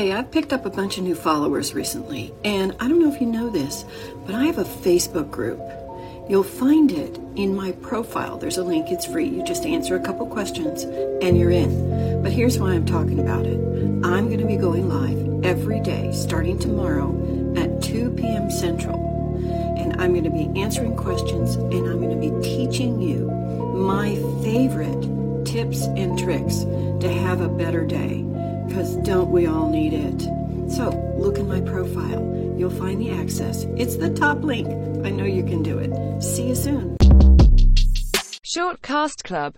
Hey, I've picked up a bunch of new followers recently, and I don't know if you know this, but I have a Facebook group. You'll find it in my profile. There's a link, it's free. You just answer a couple questions and you're in. But here's why I'm talking about it I'm going to be going live every day starting tomorrow at 2 p.m. Central. And I'm going to be answering questions and I'm going to be teaching you my favorite tips and tricks to have a better day. Don't we all need it? So look in my profile. You'll find the access. It's the top link. I know you can do it. See you soon. Shortcast Club